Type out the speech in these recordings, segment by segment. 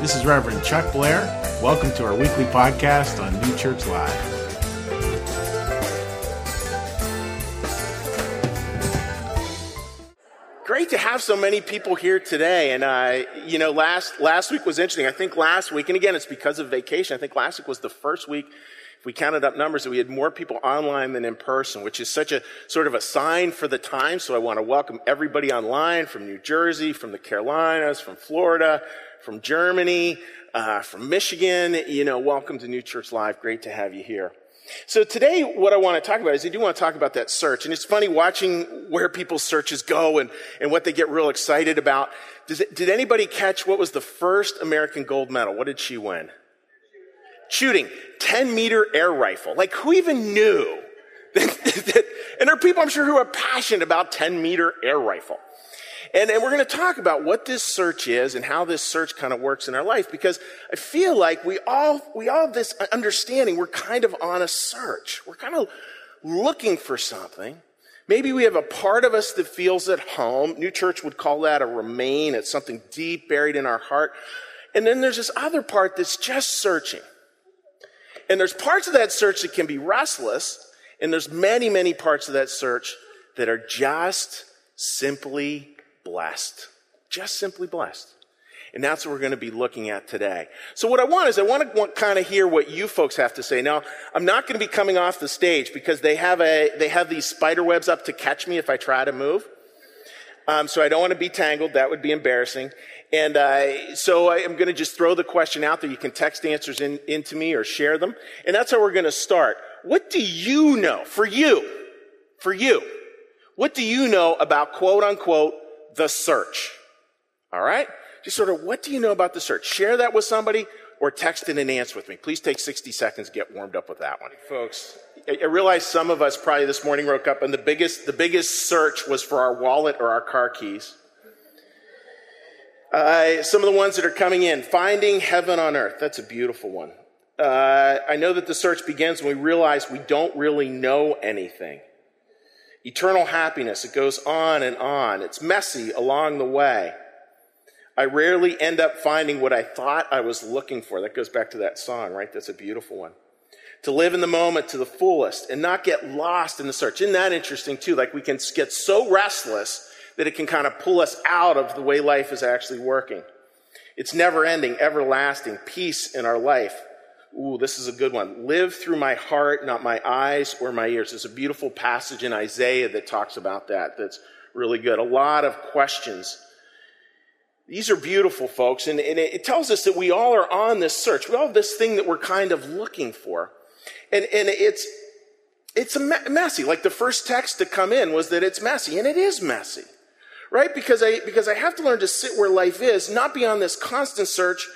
This is Reverend Chuck Blair. Welcome to our weekly podcast on New Church Live. Great to have so many people here today. And, uh, you know, last, last week was interesting. I think last week, and again, it's because of vacation. I think last week was the first week we counted up numbers that we had more people online than in person, which is such a sort of a sign for the time. So I want to welcome everybody online from New Jersey, from the Carolinas, from Florida, from Germany, uh, from Michigan. You know, welcome to New Church Live. Great to have you here. So today, what I want to talk about is I do want to talk about that search. And it's funny watching where people's searches go and, and what they get real excited about. It, did anybody catch what was the first American gold medal? What did she win? shooting 10 meter air rifle. Like, who even knew? And there are people I'm sure who are passionate about 10 meter air rifle. And, and we're going to talk about what this search is and how this search kind of works in our life because I feel like we all, we all have this understanding. We're kind of on a search. We're kind of looking for something. Maybe we have a part of us that feels at home. New Church would call that a remain. It's something deep buried in our heart. And then there's this other part that's just searching. And there's parts of that search that can be restless, and there's many, many parts of that search that are just simply blessed. Just simply blessed. And that's what we're going to be looking at today. So what I want is I want to kind of hear what you folks have to say. Now, I'm not going to be coming off the stage because they have a, they have these spider webs up to catch me if I try to move. Um, so I don't want to be tangled. That would be embarrassing. And uh, so I am going to just throw the question out there. You can text answers in, into me or share them. And that's how we're going to start. What do you know, for you, for you, what do you know about quote unquote the search? All right? Just sort of what do you know about the search? Share that with somebody or text in an answer with me. Please take 60 seconds get warmed up with that one. Folks, I realize some of us probably this morning woke up and the biggest, the biggest search was for our wallet or our car keys. Uh, some of the ones that are coming in Finding Heaven on Earth. That's a beautiful one. Uh, I know that the search begins when we realize we don't really know anything. Eternal happiness, it goes on and on. It's messy along the way. I rarely end up finding what I thought I was looking for. That goes back to that song, right? That's a beautiful one. To live in the moment to the fullest and not get lost in the search. Isn't that interesting too? Like we can get so restless that it can kind of pull us out of the way life is actually working. It's never ending, everlasting, peace in our life. Ooh, this is a good one. Live through my heart, not my eyes or my ears. There's a beautiful passage in Isaiah that talks about that. That's really good. A lot of questions. These are beautiful, folks, and, and it tells us that we all are on this search. We all have this thing that we're kind of looking for. And, and it's, it's messy. Like the first text to come in was that it's messy, and it is messy right? Because I, because I have to learn to sit where life is, not be on this constant search,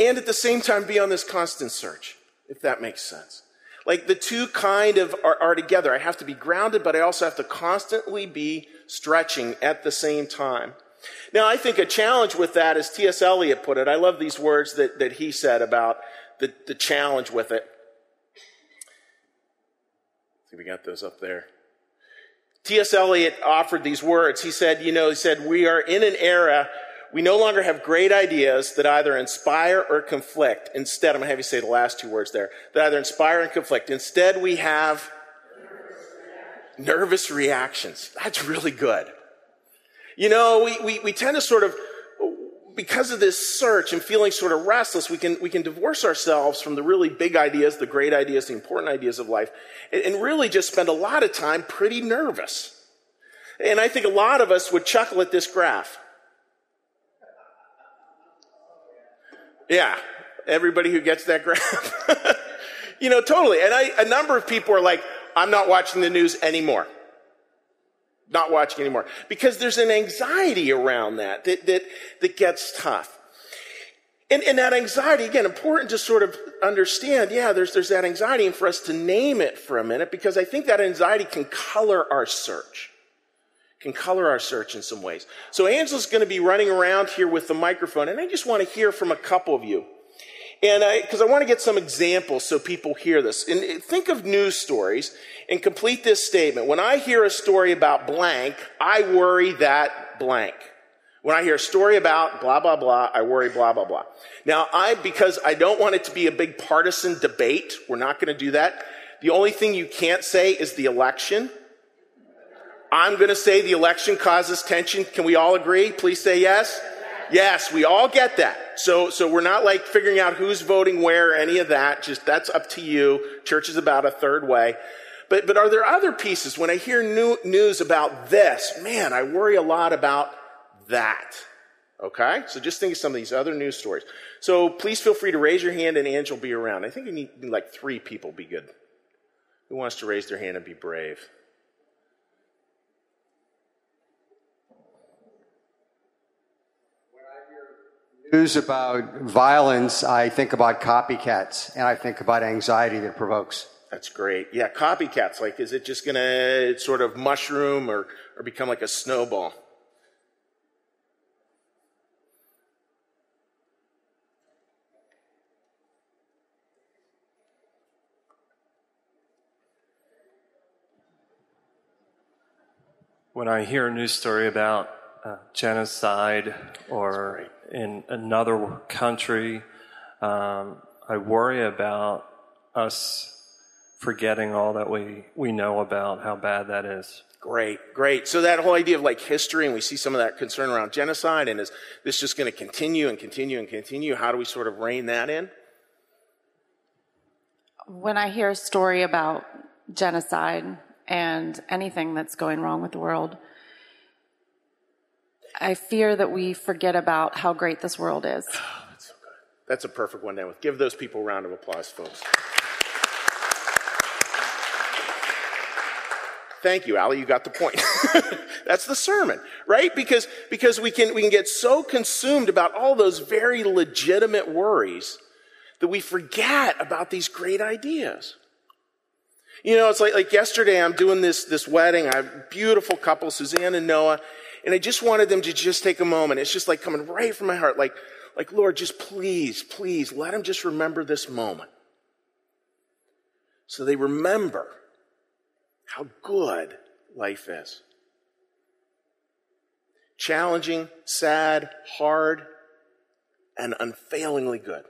and at the same time be on this constant search, if that makes sense. Like the two kind of are, are together. I have to be grounded, but I also have to constantly be stretching at the same time. Now, I think a challenge with that, as T.S. Eliot put it, I love these words that, that he said about the, the challenge with it. See, we got those up there. T.S. Eliot offered these words. He said, you know, he said, we are in an era, we no longer have great ideas that either inspire or conflict. Instead, I'm going to have you say the last two words there, that either inspire and conflict. Instead, we have nervous reactions. That's really good. You know, we, we, we tend to sort of because of this search and feeling sort of restless, we can, we can divorce ourselves from the really big ideas, the great ideas, the important ideas of life, and, and really just spend a lot of time pretty nervous. And I think a lot of us would chuckle at this graph. Yeah, everybody who gets that graph. you know, totally. And I, a number of people are like, I'm not watching the news anymore not watching anymore. Because there's an anxiety around that that, that, that gets tough. And, and that anxiety, again, important to sort of understand, yeah, there's, there's that anxiety, and for us to name it for a minute, because I think that anxiety can color our search. Can color our search in some ways. So Angela's going to be running around here with the microphone, and I just want to hear from a couple of you. And I because I, I want to get some examples so people hear this. And uh, think of news stories and complete this statement. When I hear a story about blank, I worry that blank. When I hear a story about blah, blah, blah, I worry blah, blah, blah. Now, I, because I don't want it to be a big partisan debate, we're not going to do that. The only thing you can't say is the election. I'm going to say the election causes tension. Can we all agree? Please say yes. Yes, we all get that. So, so we're not like figuring out who's voting where, or any of that. Just that's up to you. Church is about a third way. But, but are there other pieces? When I hear new, news about this, man, I worry a lot about that. Okay? So just think of some of these other news stories. So please feel free to raise your hand and Angel will be around. I think we need like three people be good. Who wants to raise their hand and be brave? News about violence, I think about copycats and I think about anxiety that provokes. That's great. Yeah, copycats. Like, is it just going to sort of mushroom or, or become like a snowball? When I hear a news story about uh, genocide or in another country, um, I worry about us forgetting all that we, we know about how bad that is. Great, great. So that whole idea of like history, and we see some of that concern around genocide, and is this just going to continue and continue and continue? How do we sort of rein that in? When I hear a story about genocide, and anything that's going wrong with the world. I fear that we forget about how great this world is. That's so good. That's a perfect one end with. Give those people a round of applause, folks. Thank you, Ali. You got the point. That's the sermon, right? Because, because we can, we can get so consumed about all those very legitimate worries that we forget about these great ideas. You know, it's like, like yesterday I'm doing this, this wedding. I have a beautiful couple, Suzanne and Noah, and I just wanted them to just take a moment. It's just like coming right from my heart. Like, like, Lord, just please, please let them just remember this moment. So they remember how good life is. Challenging, sad, hard, and unfailingly good.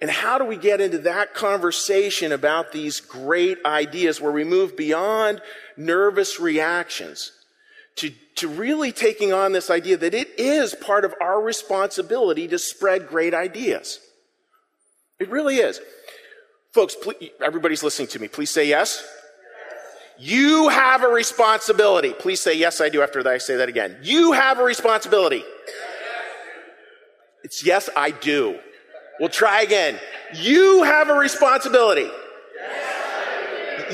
And how do we get into that conversation about these great ideas where we move beyond nervous reactions to, to really taking on this idea that it is part of our responsibility to spread great ideas? It really is. Folks, please, everybody's listening to me. Please say yes. You have a responsibility. Please say yes, I do after I say that again. You have a responsibility. It's yes, I do. We'll try again. You have a responsibility.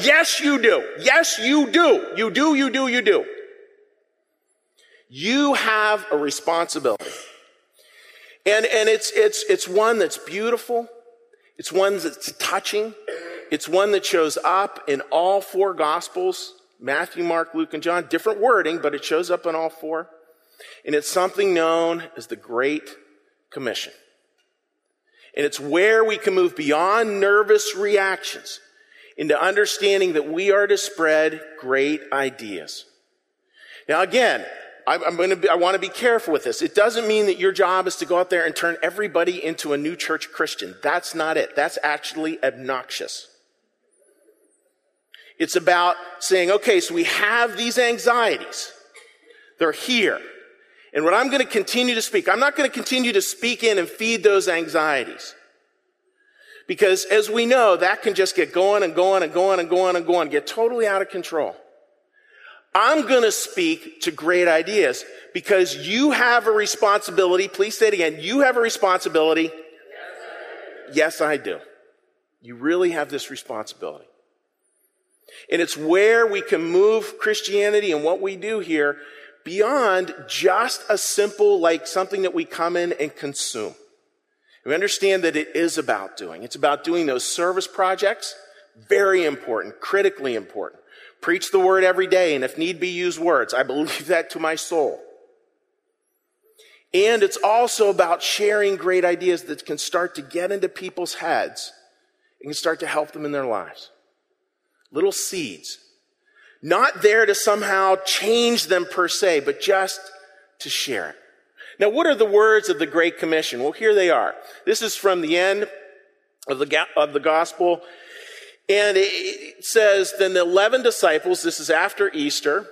Yes, you do. Yes, you do. You do, you do, you do. You have a responsibility. And, and it's, it's, it's one that's beautiful. It's one that's touching. It's one that shows up in all four gospels Matthew, Mark, Luke, and John. Different wording, but it shows up in all four. And it's something known as the Great Commission. And it's where we can move beyond nervous reactions into understanding that we are to spread great ideas. Now again, I'm going to be, I want to be careful with this. It doesn't mean that your job is to go out there and turn everybody into a new church Christian. That's not it. That's actually obnoxious. It's about saying, okay, so we have these anxieties. They're here. And what I'm going to continue to speak, I'm not going to continue to speak in and feed those anxieties. Because as we know, that can just get going and going and going and going and going, get totally out of control. I'm going to speak to great ideas because you have a responsibility. Please say it again. You have a responsibility. Yes, I do. You really have this responsibility. And it's where we can move Christianity and what we do here beyond just a simple, like something that we come in and consume. We understand that it is about doing. It's about doing those service projects. Very important, critically important. Preach the word every day, and if need be, use words. I believe that to my soul. And it's also about sharing great ideas that can start to get into people's heads and can start to help them in their lives. Little seeds Not there to somehow change them per se, but just to share it. Now, what are the words of the Great Commission? Well, here they are. This is from the end of the, of the gospel. And it says, then the 11 disciples, this is after Easter,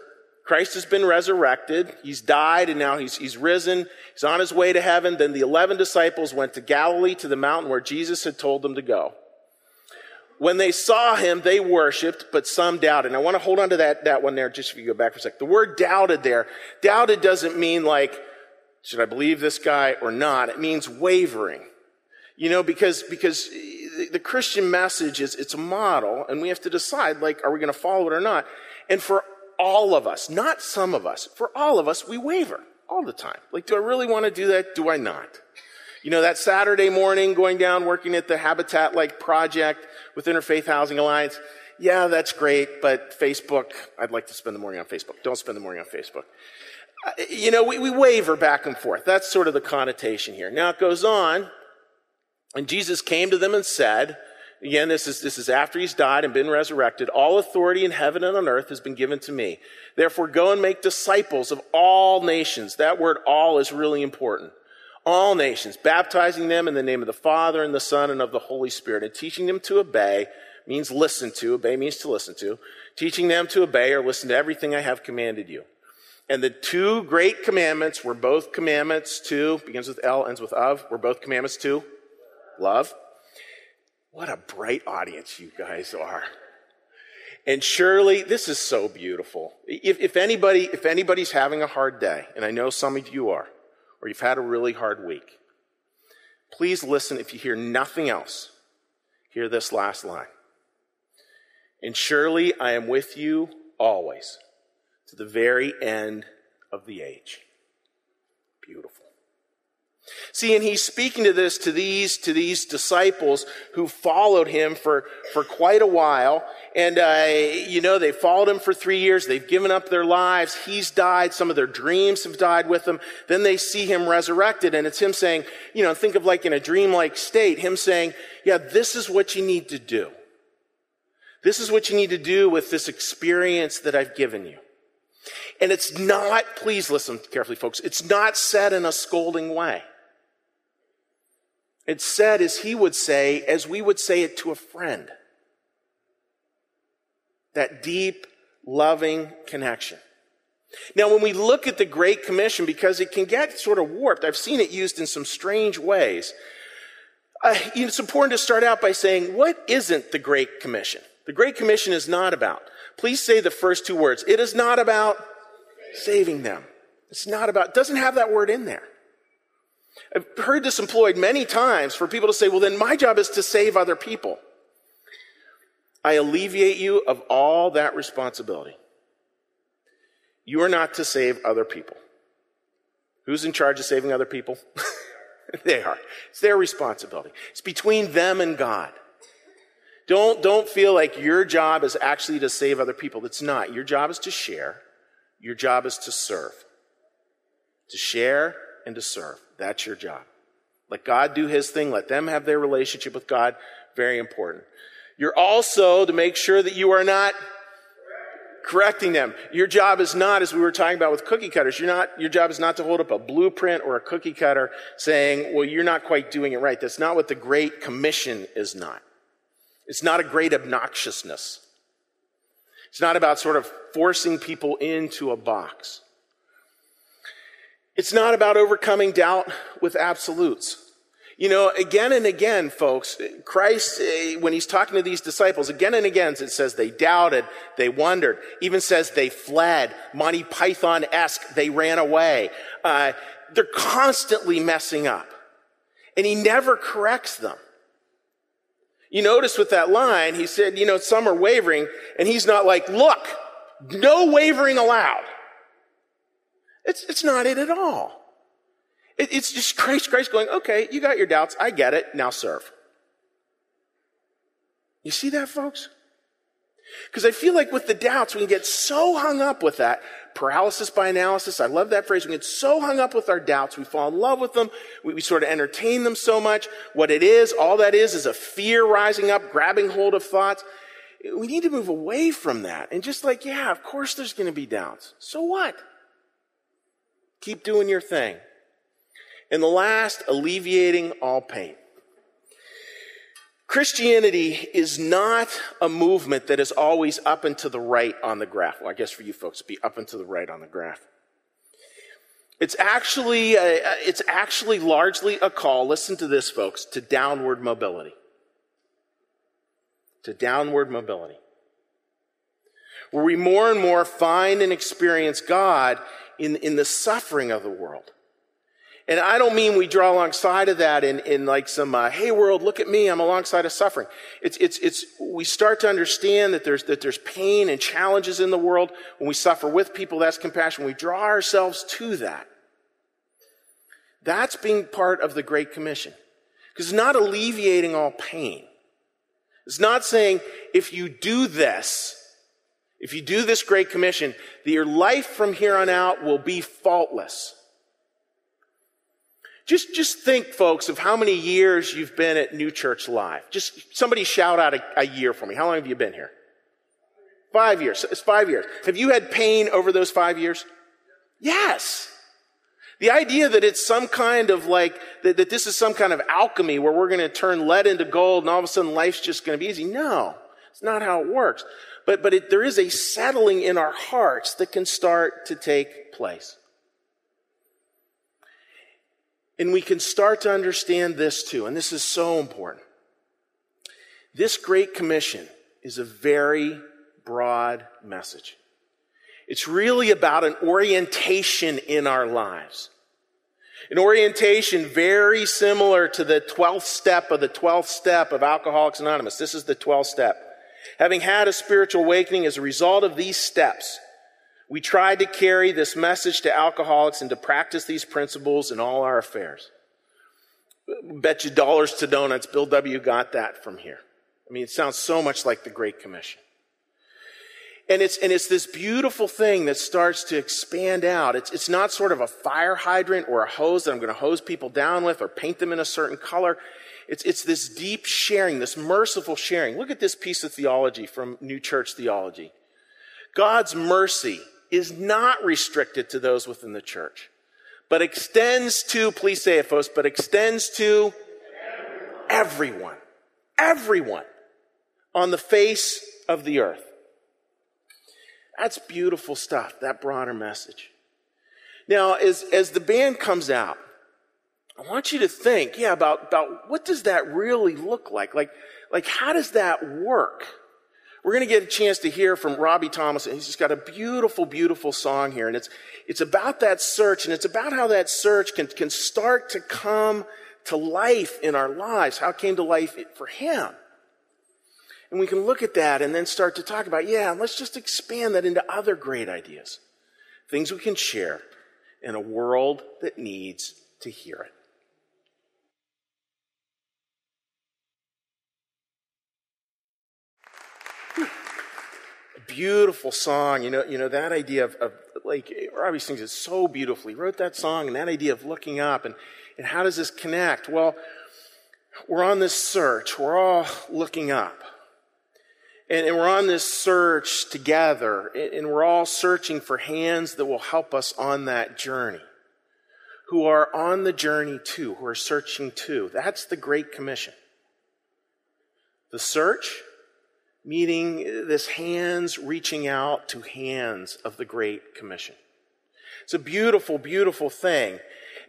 Christ has been resurrected. He's died and now he's, he's risen. He's on his way to heaven. Then the 11 disciples went to Galilee to the mountain where Jesus had told them to go. When they saw him, they worshiped, but some doubted. And I want to hold on to that, that one there just if you go back for a sec. The word doubted there, doubted doesn't mean like, should I believe this guy or not? It means wavering. You know, because, because the Christian message is, it's a model and we have to decide, like, are we going to follow it or not? And for all of us, not some of us, for all of us, we waver all the time. Like, do I really want to do that? Do I not? You know, that Saturday morning going down working at the Habitat like project with Interfaith Housing Alliance. Yeah, that's great, but Facebook, I'd like to spend the morning on Facebook. Don't spend the morning on Facebook. Uh, you know, we, we waver back and forth. That's sort of the connotation here. Now it goes on, and Jesus came to them and said, Again, this is, this is after he's died and been resurrected. All authority in heaven and on earth has been given to me. Therefore, go and make disciples of all nations. That word all is really important. All nations, baptizing them in the name of the Father and the Son and of the Holy Spirit, and teaching them to obey means listen to. Obey means to listen to. Teaching them to obey or listen to everything I have commanded you. And the two great commandments were both commandments to, begins with L, ends with of, were both commandments to love what a bright audience you guys are. And surely this is so beautiful. If, if, anybody, if anybody's having a hard day, and I know some of you are, or you've had a really hard week, please listen if you hear nothing else. Hear this last line. And surely I am with you always to the very end of the age. Beautiful. See, and he's speaking to this to these to these disciples who followed him for for quite a while, and uh, you know they followed him for three years. They've given up their lives. He's died. Some of their dreams have died with him. Then they see him resurrected, and it's him saying, you know, think of like in a dreamlike state, him saying, "Yeah, this is what you need to do. This is what you need to do with this experience that I've given you." And it's not, please listen carefully, folks, it's not said in a scolding way. It's said as he would say, as we would say it to a friend. That deep, loving connection. Now, when we look at the Great Commission, because it can get sort of warped, I've seen it used in some strange ways. Uh, it's important to start out by saying, what isn't the Great Commission? The Great Commission is not about. Please say the first two words. It is not about saving them. It's not about, it doesn't have that word in there. I've heard this employed many times for people to say, well, then my job is to save other people. I alleviate you of all that responsibility. You are not to save other people. Who's in charge of saving other people? they are. It's their responsibility. It's between them and God. Don't, don't feel like your job is actually to save other people. It's not. Your job is to share. Your job is to serve. To share and to serve. That's your job. Let God do his thing. Let them have their relationship with God. Very important. You're also to make sure that you are not correcting them. Your job is not, as we were talking about with cookie cutters, you're not, your job is not to hold up a blueprint or a cookie cutter saying, well, you're not quite doing it right. That's not what the Great Commission is not. It's not a great obnoxiousness. It's not about sort of forcing people into a box. It's not about overcoming doubt with absolutes. You know, again and again, folks, Christ, eh, when he's talking to these disciples, again and again, it says they doubted, they wondered, even says they fled, Monty Python esque, they ran away. Uh, they're constantly messing up. And he never corrects them. You notice with that line, he said, you know, some are wavering, and he's not like, look, no wavering allowed. It's, it's not it at all. It, it's just Christ, Christ going, okay, you got your doubts. I get it. Now serve. You see that, folks? Because I feel like with the doubts, we can get so hung up with that paralysis by analysis. I love that phrase. We get so hung up with our doubts. We fall in love with them. We, we, sort of entertain them so much. What it is, all that is, is a fear rising up, grabbing hold of thoughts. we need to move away from that and just like, yeah, of course there's going to be doubts. So what? Keep doing your thing. And the last, alleviating all pain. Christianity is not a movement that is always up and to the right on the graph. Well, I guess for you folks, be up and to the right on the graph. It's actually, a, it's actually largely a call, listen to this, folks, to downward mobility. To downward mobility. Where we more and more find and experience God in, in the suffering of the world. And I don't mean we draw alongside of that in, in like some, uh, hey world, look at me, I'm alongside of suffering. It's, it's, it's, we start to understand that there's, that there's pain and challenges in the world. When we suffer with people, that's compassion. We draw ourselves to that. That's being part of the Great Commission. Because it's not alleviating all pain. It's not saying, if you do this, if you do this Great Commission, that your life from here on out will be faultless. Just, just think, folks, of how many years you've been at New Church Live. Just somebody shout out a, a year for me. How long have you been here? Five years. It's five years. Have you had pain over those five years? Yes. The idea that it's some kind of like, that, that this is some kind of alchemy where we're going to turn lead into gold and all of a sudden life's just going to be easy. No, it's not how it works. But, but it, there is a settling in our hearts that can start to take place. And we can start to understand this too, and this is so important. This Great Commission is a very broad message. It's really about an orientation in our lives. An orientation very similar to the 12th step of the 12th step of Alcoholics Anonymous. This is the 12th step. Having had a spiritual awakening as a result of these steps, we tried to carry this message to alcoholics and to practice these principles in all our affairs. Bet you dollars to donuts, Bill W. got that from here. I mean, it sounds so much like the Great Commission. And it's, and it's this beautiful thing that starts to expand out. It's, it's not sort of a fire hydrant or a hose that I'm going to hose people down with or paint them in a certain color. It's, it's this deep sharing, this merciful sharing. Look at this piece of theology from New Church Theology. God's mercy is not restricted to those within the church, but extends to, please say it, folks, but extends to everyone. Everyone on the face of the earth. That's beautiful stuff, that broader message. Now, as, as the band comes out, I want you to think, yeah, about, about what does that really look like? Like, like how does that work? We're going to get a chance to hear from Robbie Thomas. And he's just got a beautiful, beautiful song here. And it's, it's about that search and it's about how that search can, can start to come to life in our lives. How it came to life for him. And we can look at that and then start to talk about, yeah, let's just expand that into other great ideas. Things we can share in a world that needs to hear it. Beautiful song. You know, you know that idea of, of like Robbie sings it so beautifully. He wrote that song and that idea of looking up and and how does this connect? Well, we're on this search. We're all looking up. And, and we're on this search together, and, and we're all searching for hands that will help us on that journey. Who are on the journey too, who are searching too. That's the Great Commission. The search, meeting this hands reaching out to hands of the Great Commission. It's a beautiful, beautiful thing.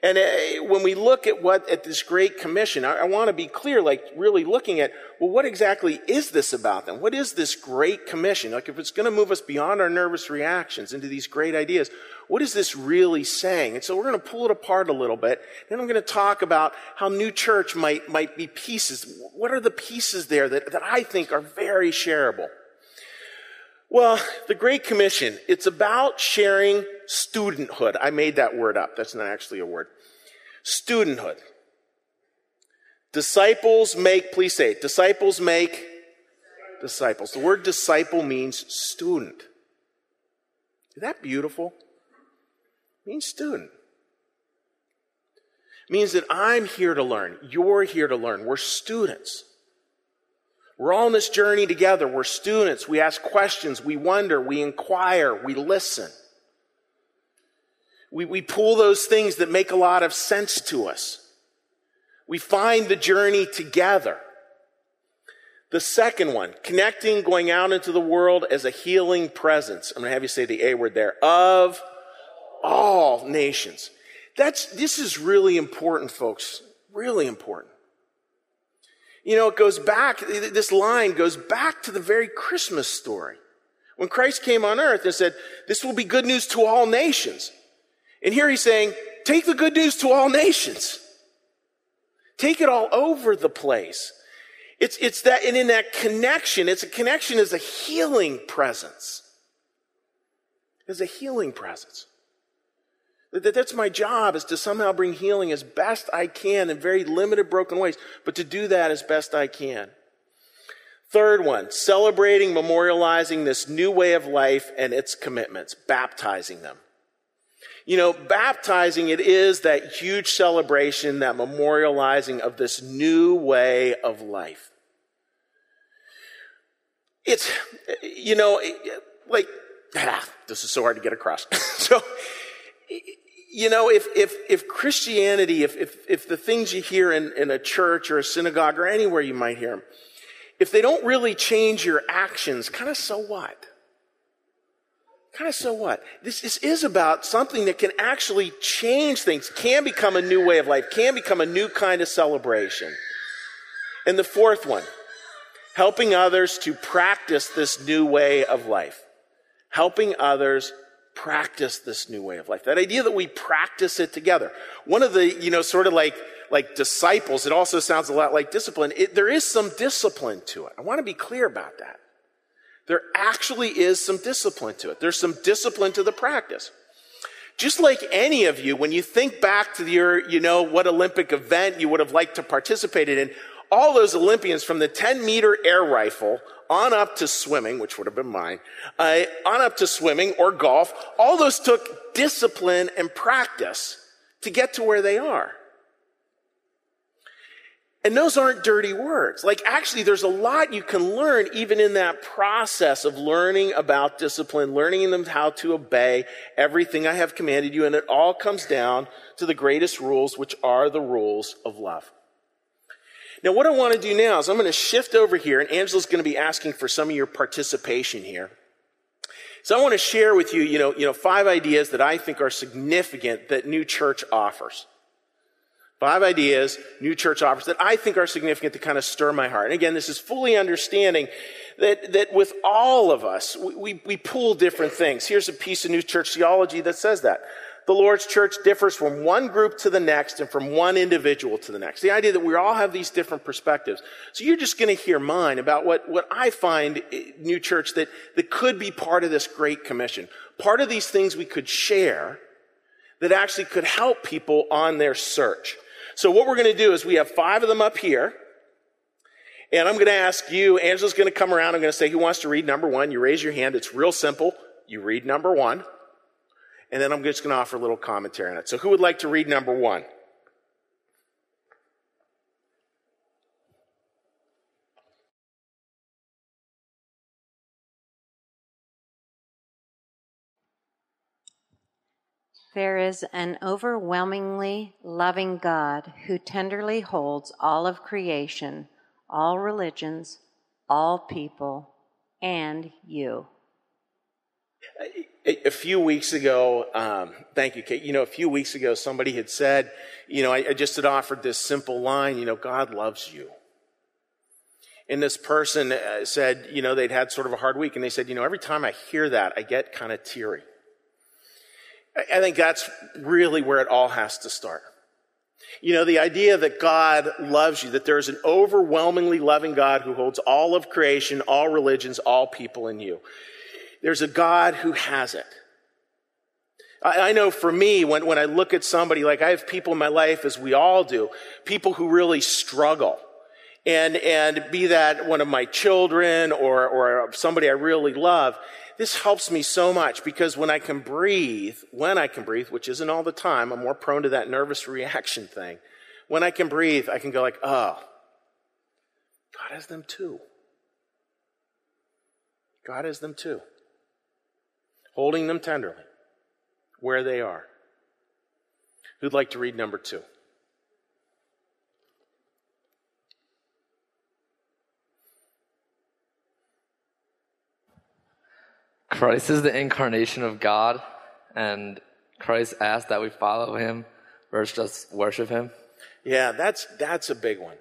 And uh, when we look at what, at this Great Commission, I, I want to be clear, like really looking at, well, what exactly is this about then? What is this Great Commission? Like if it's going to move us beyond our nervous reactions into these great ideas, what is this really saying? And so we're going to pull it apart a little bit. Then I'm going to talk about how New Church might, might be pieces. What are the pieces there that, that I think are very shareable? Well, the Great Commission, it's about sharing studenthood. I made that word up. That's not actually a word. Studenthood. Disciples make, please say, disciples make disciples. The word disciple means student. Is that beautiful? It means student. It means that I'm here to learn. You're here to learn. We're students. We're all on this journey together. We're students. We ask questions. We wonder. We inquire. We listen. We, we pull those things that make a lot of sense to us. We find the journey together. The second one, connecting, going out into the world as a healing presence. I'm going to have you say the A word there. Of all nations. That's, this is really important, folks. Really important. You know, it goes back, this line goes back to the very Christmas story. When Christ came on earth and said, this will be good news to all nations. And here he's saying, take the good news to all nations. Take it all over the place. It's, it's that, and in that connection, it's a connection as a healing presence. As a healing presence. That, that's my job is to somehow bring healing as best I can in very limited, broken ways, but to do that as best I can. Third one, celebrating, memorializing this new way of life and its commitments, baptizing them. You know, baptizing it is that huge celebration, that memorializing of this new way of life. It's, you know, like, ah, this is so hard to get across. so, you know, if, if, if Christianity, if, if, if the things you hear in, in a church or a synagogue or anywhere you might hear them, if they don't really change your actions, kind of so what? Kind of so what? This, this is about something that can actually change things, can become a new way of life, can become a new kind of celebration. And the fourth one, helping others to practice this new way of life. Helping others practice this new way of life. That idea that we practice it together. One of the, you know, sort of like, like disciples, it also sounds a lot like discipline. It, there is some discipline to it. I want to be clear about that. There actually is some discipline to it. There's some discipline to the practice. Just like any of you, when you think back to your, you know, what Olympic event you would have liked to participate in, all those Olympians from the 10 meter air rifle on up to swimming, which would have been mine, uh, on up to swimming or golf, all those took discipline and practice to get to where they are. And those aren't dirty words. Like, actually, there's a lot you can learn even in that process of learning about discipline, learning them how to obey everything I have commanded you. And it all comes down to the greatest rules, which are the rules of love. Now, what I want to do now is I'm going to shift over here, and Angela's going to be asking for some of your participation here. So I want to share with you, you know, you know, five ideas that I think are significant that New Church offers. Five ideas New Church offers that I think are significant to kind of stir my heart. And again, this is fully understanding that, that with all of us, we, we, we pull different things. Here's a piece of New Church theology that says that the Lord's church differs from one group to the next and from one individual to the next. The idea that we all have these different perspectives. So you're just going to hear mine about what, what I find eh, New Church that, that could be part of this Great Commission. Part of these things we could share that actually could help people on their search. So what we're going to do is we have five of them up here. And I'm going to ask you, Angela's going to come around. I'm going to say, who wants to read number one? You raise your hand. It's real simple. You read number one and then I'm just going to offer a little commentary on it. So, who would like to read number one? There is an overwhelmingly loving God who tenderly holds all of creation, all religions, all people, and you uh, a, few weeks ago, um, thank you, Kate. You know, a few weeks ago, somebody had said, you know, I, I just had offered this simple line, you know, God loves you. And this person uh, said, you know, they'd had sort of a hard week, and they said, you know, every time I hear that, I get kind of teary. I, I think that's really where it all has to start. You know, the idea that God loves you, that there is an overwhelmingly loving God who holds all of creation, all religions, all people in you. There's a God who has it. I, I know for me, when, when I look at somebody, like I have people in my life, as we all do, people who really struggle. And, and be that one of my children or, or somebody I really love, this helps me so much because when I can breathe, when I can breathe, which isn't all the time, I'm more prone to that nervous reaction thing. When I can breathe, I can go like, oh, God has them too. God has them too. Holding them tenderly where they are. Who'd like to read number two? Christ is the incarnation of God, and Christ asks that we follow him versus just worship him. Yeah, that's that's a big one.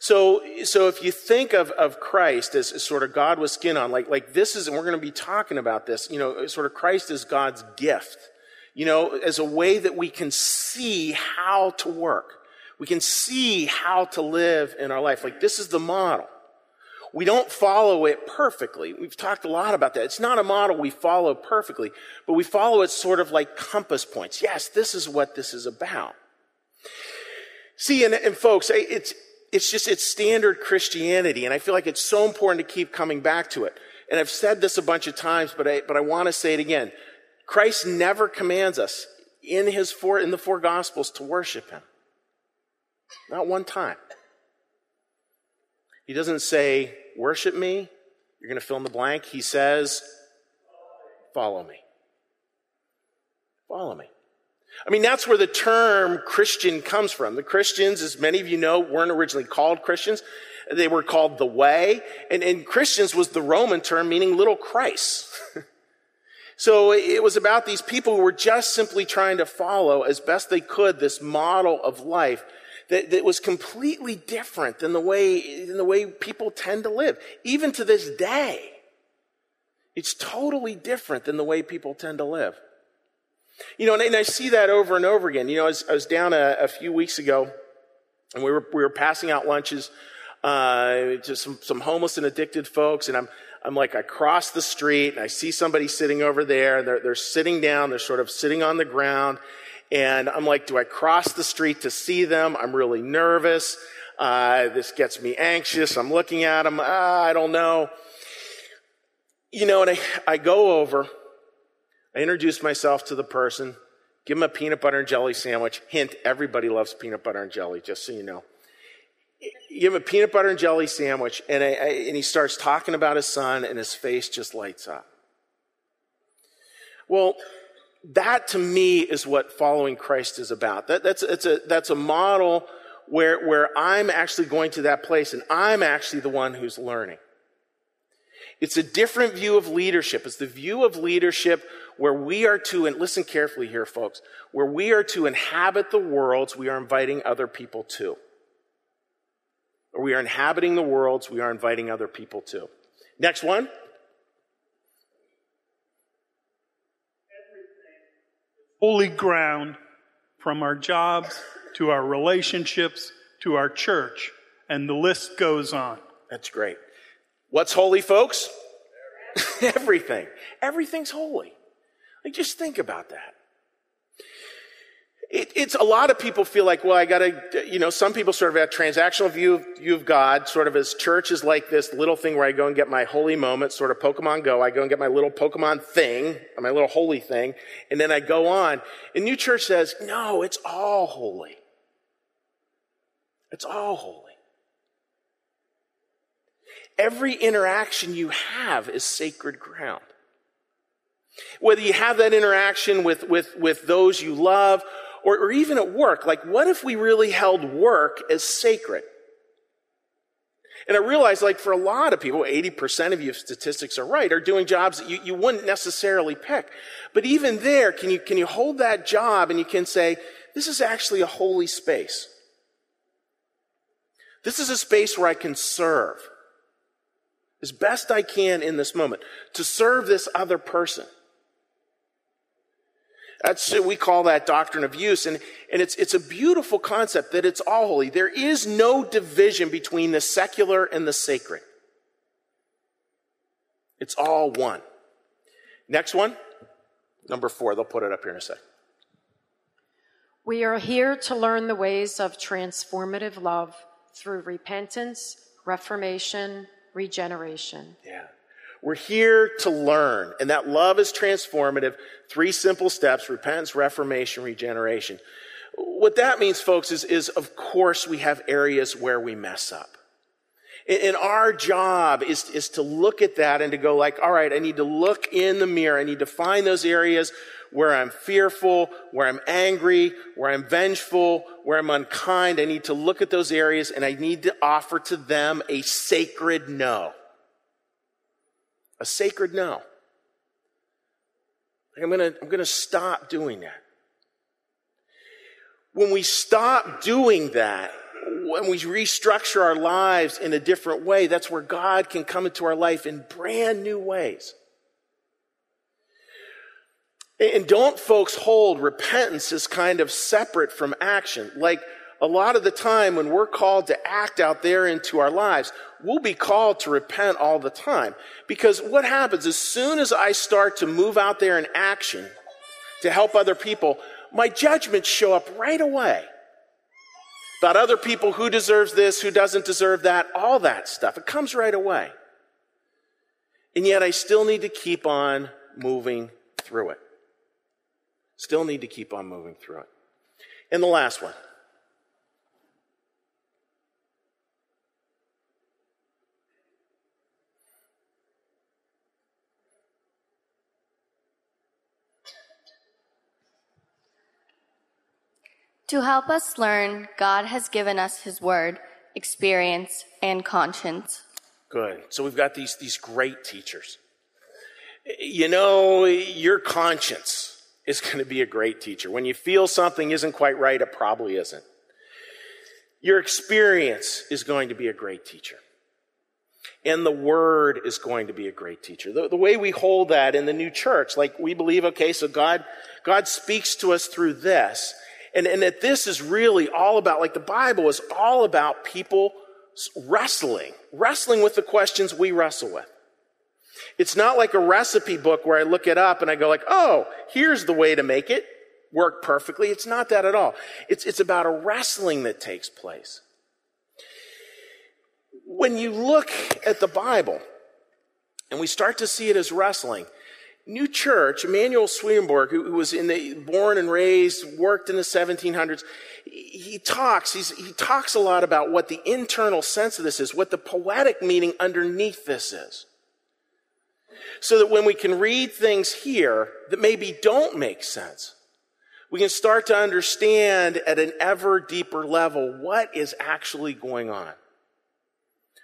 So, so if you think of, of Christ as, as sort of God with skin on, like, like this is, and we're going to be talking about this, you know, sort of Christ is God's gift, you know, as a way that we can see how to work. We can see how to live in our life. Like this is the model. We don't follow it perfectly. We've talked a lot about that. It's not a model we follow perfectly, but we follow it sort of like compass points. Yes, this is what this is about. See, and, and folks, it's, it's just, it's standard Christianity. And I feel like it's so important to keep coming back to it. And I've said this a bunch of times, but I, but I want to say it again. Christ never commands us in his four, in the four gospels to worship him. Not one time. He doesn't say, worship me. You're going to fill in the blank. He says, follow me. Follow me. I mean, that's where the term Christian comes from. The Christians, as many of you know, weren't originally called Christians. They were called the way. And, and Christians was the Roman term meaning little Christ. so it was about these people who were just simply trying to follow as best they could this model of life that, that was completely different than the way, than the way people tend to live. Even to this day. It's totally different than the way people tend to live. You know, and, and I see that over and over again. You know, I was, I was down a, a, few weeks ago, and we were we were passing out lunches uh, to some some homeless and addicted folks, and I'm I'm like I cross the street and I see somebody sitting over there, and they're they're sitting down, they're sort of sitting on the ground, and I'm like, do I cross the street to see them? I'm really nervous. Uh, this gets me anxious. I'm looking at them. Uh, I don't know. You know, and I, I go over I introduce myself to the person, give him a peanut butter and jelly sandwich. Hint, everybody loves peanut butter and jelly, just so you know. Give him a peanut butter and jelly sandwich, and, I, I, and he starts talking about his son, and his face just lights up. Well, that to me is what following Christ is about. That, that's, a, that's a model where, where I'm actually going to that place, and I'm actually the one who's learning. It's a different view of leadership. It's the view of leadership where we are to, and listen carefully here, folks, where we are to inhabit the worlds we are inviting other people to. Or we are inhabiting the worlds we are inviting other people to. Next one. Holy ground from our jobs to our relationships to our church, and the list goes on. That's great. What's holy, folks? Everything. Everything's holy. Like, just think about that. It, it's a lot of people feel like, well, I gotta, you know, some people sort of have a transactional view of, view of God, sort of as church is like this little thing where I go and get my holy moment, sort of Pokemon Go. I go and get my little Pokemon thing, my little holy thing, and then I go on. And New Church says, no, it's all holy. It's all holy. Every interaction you have is sacred ground. Whether you have that interaction with, with, with those you love or, or even at work, like what if we really held work as sacred? And I realize, like, for a lot of people, 80% of you, if statistics are right, are doing jobs that you, you wouldn't necessarily pick. But even there, can you, can you hold that job and you can say, this is actually a holy space? This is a space where I can serve as best I can in this moment to serve this other person. That's we call that doctrine of use, and, and it's it's a beautiful concept that it's all holy. There is no division between the secular and the sacred. It's all one. Next one, number four. They'll put it up here in a sec. We are here to learn the ways of transformative love through repentance, reformation, regeneration. Yeah. We're here to learn, and that love is transformative. Three simple steps repentance, reformation, regeneration. What that means, folks, is, is of course we have areas where we mess up. And our job is, is to look at that and to go like, all right, I need to look in the mirror. I need to find those areas where I'm fearful, where I'm angry, where I'm vengeful, where I'm unkind. I need to look at those areas and I need to offer to them a sacred no. A sacred no. I'm gonna, I'm gonna stop doing that. When we stop doing that, when we restructure our lives in a different way, that's where God can come into our life in brand new ways. And don't folks hold repentance as kind of separate from action. Like a lot of the time when we're called to act out there into our lives, we'll be called to repent all the time. Because what happens as soon as I start to move out there in action to help other people, my judgments show up right away. About other people, who deserves this, who doesn't deserve that, all that stuff. It comes right away. And yet I still need to keep on moving through it. Still need to keep on moving through it. And the last one. To help us learn, God has given us His Word, experience, and conscience. Good. So we've got these, these great teachers. You know, your conscience is going to be a great teacher. When you feel something isn't quite right, it probably isn't. Your experience is going to be a great teacher. And the word is going to be a great teacher. The, the, way we hold that in the new church, like we believe, okay, so God, God speaks to us through this. And, and that this is really all about, like the Bible is all about people wrestling, wrestling with the questions we wrestle with. It's not like a recipe book where I look it up and I go like, oh, here's the way to make it work perfectly. It's not that at all. It's, it's about a wrestling that takes place. When you look at the Bible and we start to see it as wrestling, New Church, Emanuel Swedenborg, who was in the, born and raised, worked in the 1700s, he talks, he talks a lot about what the internal sense of this is, what the poetic meaning underneath this is so that when we can read things here that maybe don't make sense, we can start to understand at an ever deeper level what is actually going on.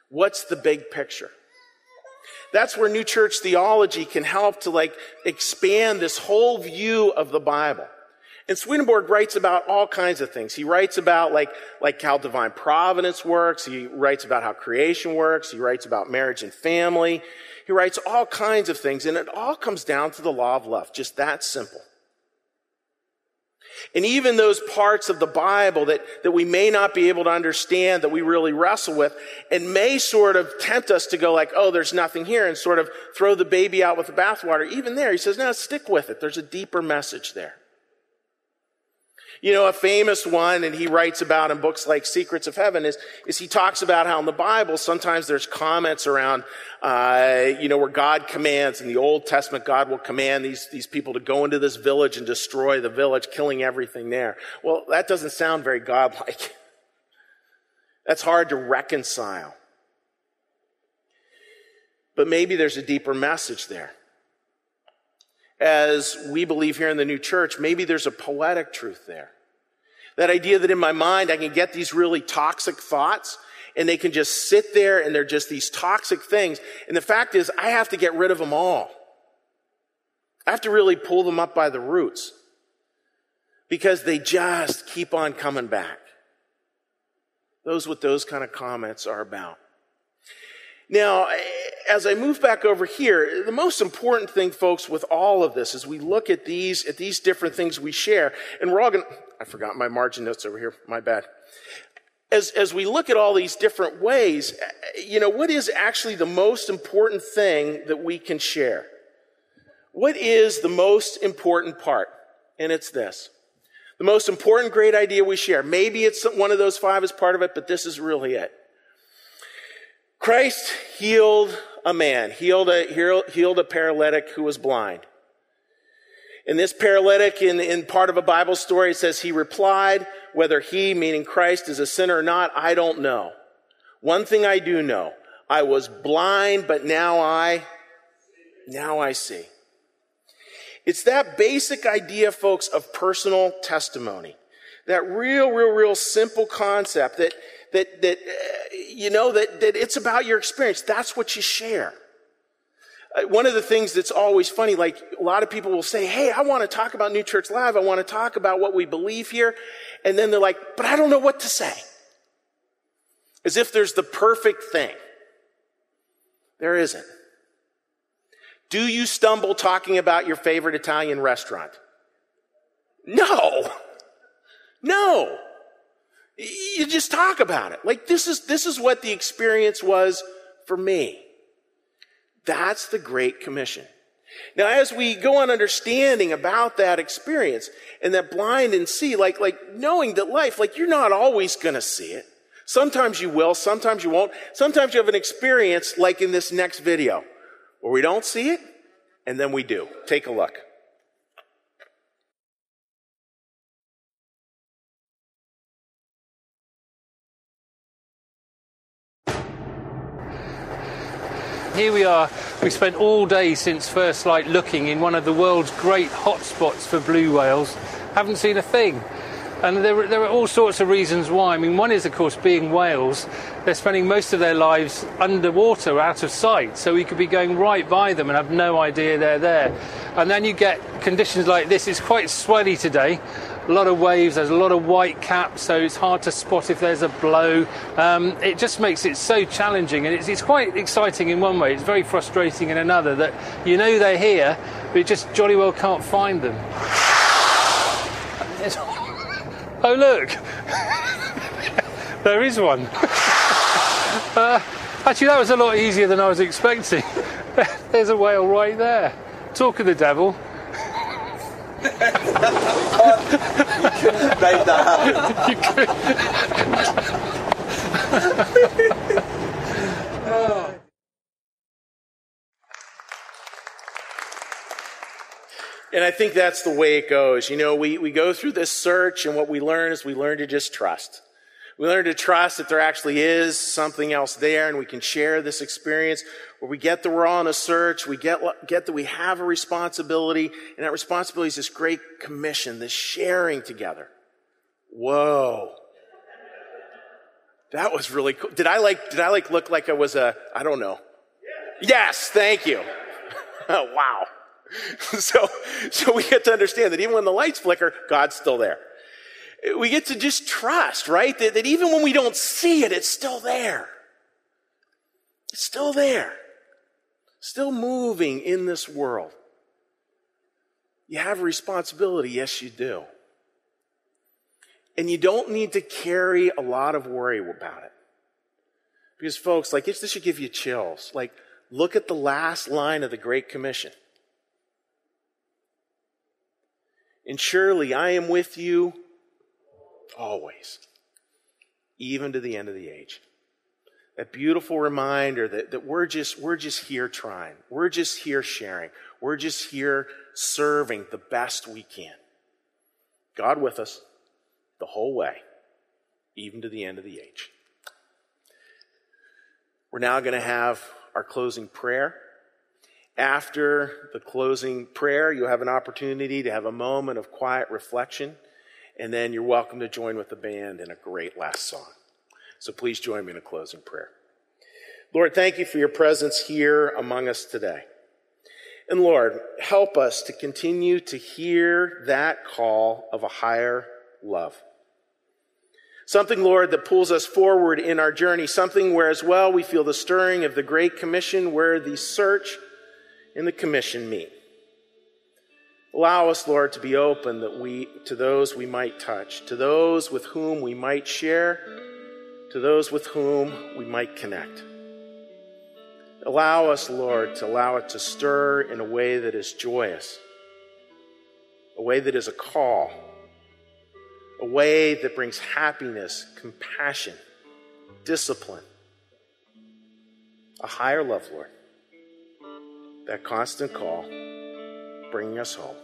What's the big picture? That's where New Church theology can help to like expand this whole view of the Bible. And Swedenborg writes about all kinds of things. He writes about like, like how divine providence works. He writes about how creation works. He writes about marriage and family. He writes all kinds of things, and it all comes down to the law of love, just that simple. And even those parts of the Bible that, that we may not be able to understand, that we really wrestle with, and may sort of tempt us to go like, oh, there's nothing here, and sort of throw the baby out with the bathwater. Even there, he says, no, stick with it. There's a deeper message there. You know, a famous one, and he writes about in books like Secrets of Heaven, is, is he talks about how in the Bible sometimes there's comments around, uh, you know, where God commands, in the Old Testament, God will command these, these people to go into this village and destroy the village, killing everything there. Well, that doesn't sound very godlike. That's hard to reconcile. But maybe there's a deeper message there as we believe here in the new church, maybe there's a poetic truth there. That idea that in my mind I can get these really toxic thoughts and they can just sit there and they're just these toxic things. And the fact is, I have to get rid of them all. I have to really pull them up by the roots because they just keep on coming back. Those what those kind of comments are about. Now, as I move back over here, the most important thing, folks, with all of this is we look at these, at these different things we share, and we're all going I forgot my margin notes over here, my bad. As, as we look at all these different ways, you know, what is actually the most important thing that we can share? What is the most important part? And it's this. The most important great idea we share. Maybe it's one of those five as part of it, but this is really it. Christ healed a man, healed a, healed a paralytic who was blind. In this paralytic, in, in part of a Bible story, says he replied, whether he, meaning Christ, is a sinner or not, I don't know. One thing I do know. I was blind, but now I, now I see. It's that basic idea, folks, of personal testimony. That real, real, real simple concept that, that, that, uh, you know, that, that it's about your experience. That's what you share. Uh, one of the things that's always funny, like a lot of people will say, Hey, I want to talk about New Church Live. I want to talk about what we believe here. And then they're like, but I don't know what to say. As if there's the perfect thing. There isn't. Do you stumble talking about your favorite Italian restaurant? No. No. You just talk about it. Like this is, this is what the experience was for me. That's the Great Commission. Now, as we go on understanding about that experience and that blind and see, like, like knowing that life, like you're not always going to see it. Sometimes you will, sometimes you won't. Sometimes you have an experience like in this next video where we don't see it and then we do. Take a look. Here we are. We spent all day since first light looking in one of the world's great hotspots for blue whales. Haven't seen a thing. And there, there, are all sorts of reasons why. I mean, one is, of course, being whales, they're spending most of their lives underwater, out of sight. So we could be going right by them and have no idea they're there. And then you get conditions like this. It's quite swelly today a lot of waves, there's a lot of white caps, so it's hard to spot if there's a blow. Um, it just makes it so challenging, and it's, it's, quite exciting in one way. It's very frustrating in another that you know they're here, but you just jolly well can't find them. oh, look! there is one. uh, actually, that was a lot easier than I was expecting. there's a whale right there. Talk of the devil you couldn't made that happen. You could. And I think that's the way it goes. You know, we, we go through this search, and what we learn is we learn to just trust. We learn to trust that there actually is something else there and we can share this experience where we get that we're on a search. We get, get that we have a responsibility and that responsibility is this great commission, this sharing together. Whoa. That was really cool. Did I like, did I like look like I was a, I don't know. Yes, thank you. wow. so, so we get to understand that even when the lights flicker, God's still there we get to just trust, right? That, that even when we don't see it, it's still there. It's still there. Still moving in this world. You have responsibility. Yes, you do. And you don't need to carry a lot of worry about it. Because, folks, like, this should give you chills. Like, look at the last line of the Great Commission. And surely I am with you Always. Even to the end of the age. A beautiful reminder that, that we're just we're just here trying. We're just here sharing. We're just here serving the best we can. God with us the whole way, even to the end of the age. We're now going to have our closing prayer. After the closing prayer, you'll have an opportunity to have a moment of quiet reflection and then you're welcome to join with the band in a great last song. So please join me in a closing prayer. Lord, thank you for your presence here among us today. And Lord, help us to continue to hear that call of a higher love. Something, Lord, that pulls us forward in our journey. Something where, as well, we feel the stirring of the Great Commission, where the search and the commission meet. Allow us, Lord, to be open that we, to those we might touch, to those with whom we might share, to those with whom we might connect. Allow us, Lord, to allow it to stir in a way that is joyous, a way that is a call, a way that brings happiness, compassion, discipline, a higher love, Lord. That constant call bringing us home.